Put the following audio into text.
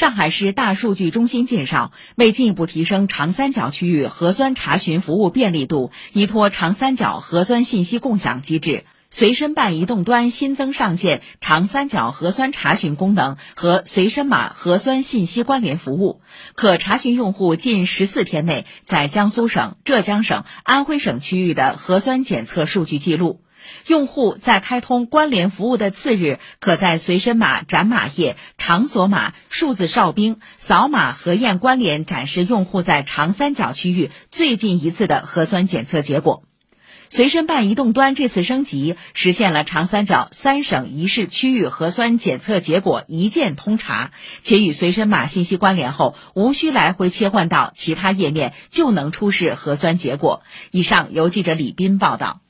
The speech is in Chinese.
上海市大数据中心介绍，为进一步提升长三角区域核酸查询服务便利度，依托长三角核酸信息共享机制，随身办移动端新增上线长三角核酸查询功能和随身码核酸信息关联服务，可查询用户近十四天内在江苏省、浙江省、安徽省区域的核酸检测数据记录。用户在开通关联服务的次日，可在随身码展码页、场所码、数字哨兵扫码核验关联展示用户在长三角区域最近一次的核酸检测结果。随身办移动端这次升级，实现了长三角三省一市区域核酸检测结果一键通查，且与随身码信息关联后，无需来回切换到其他页面，就能出示核酸结果。以上由记者李斌报道。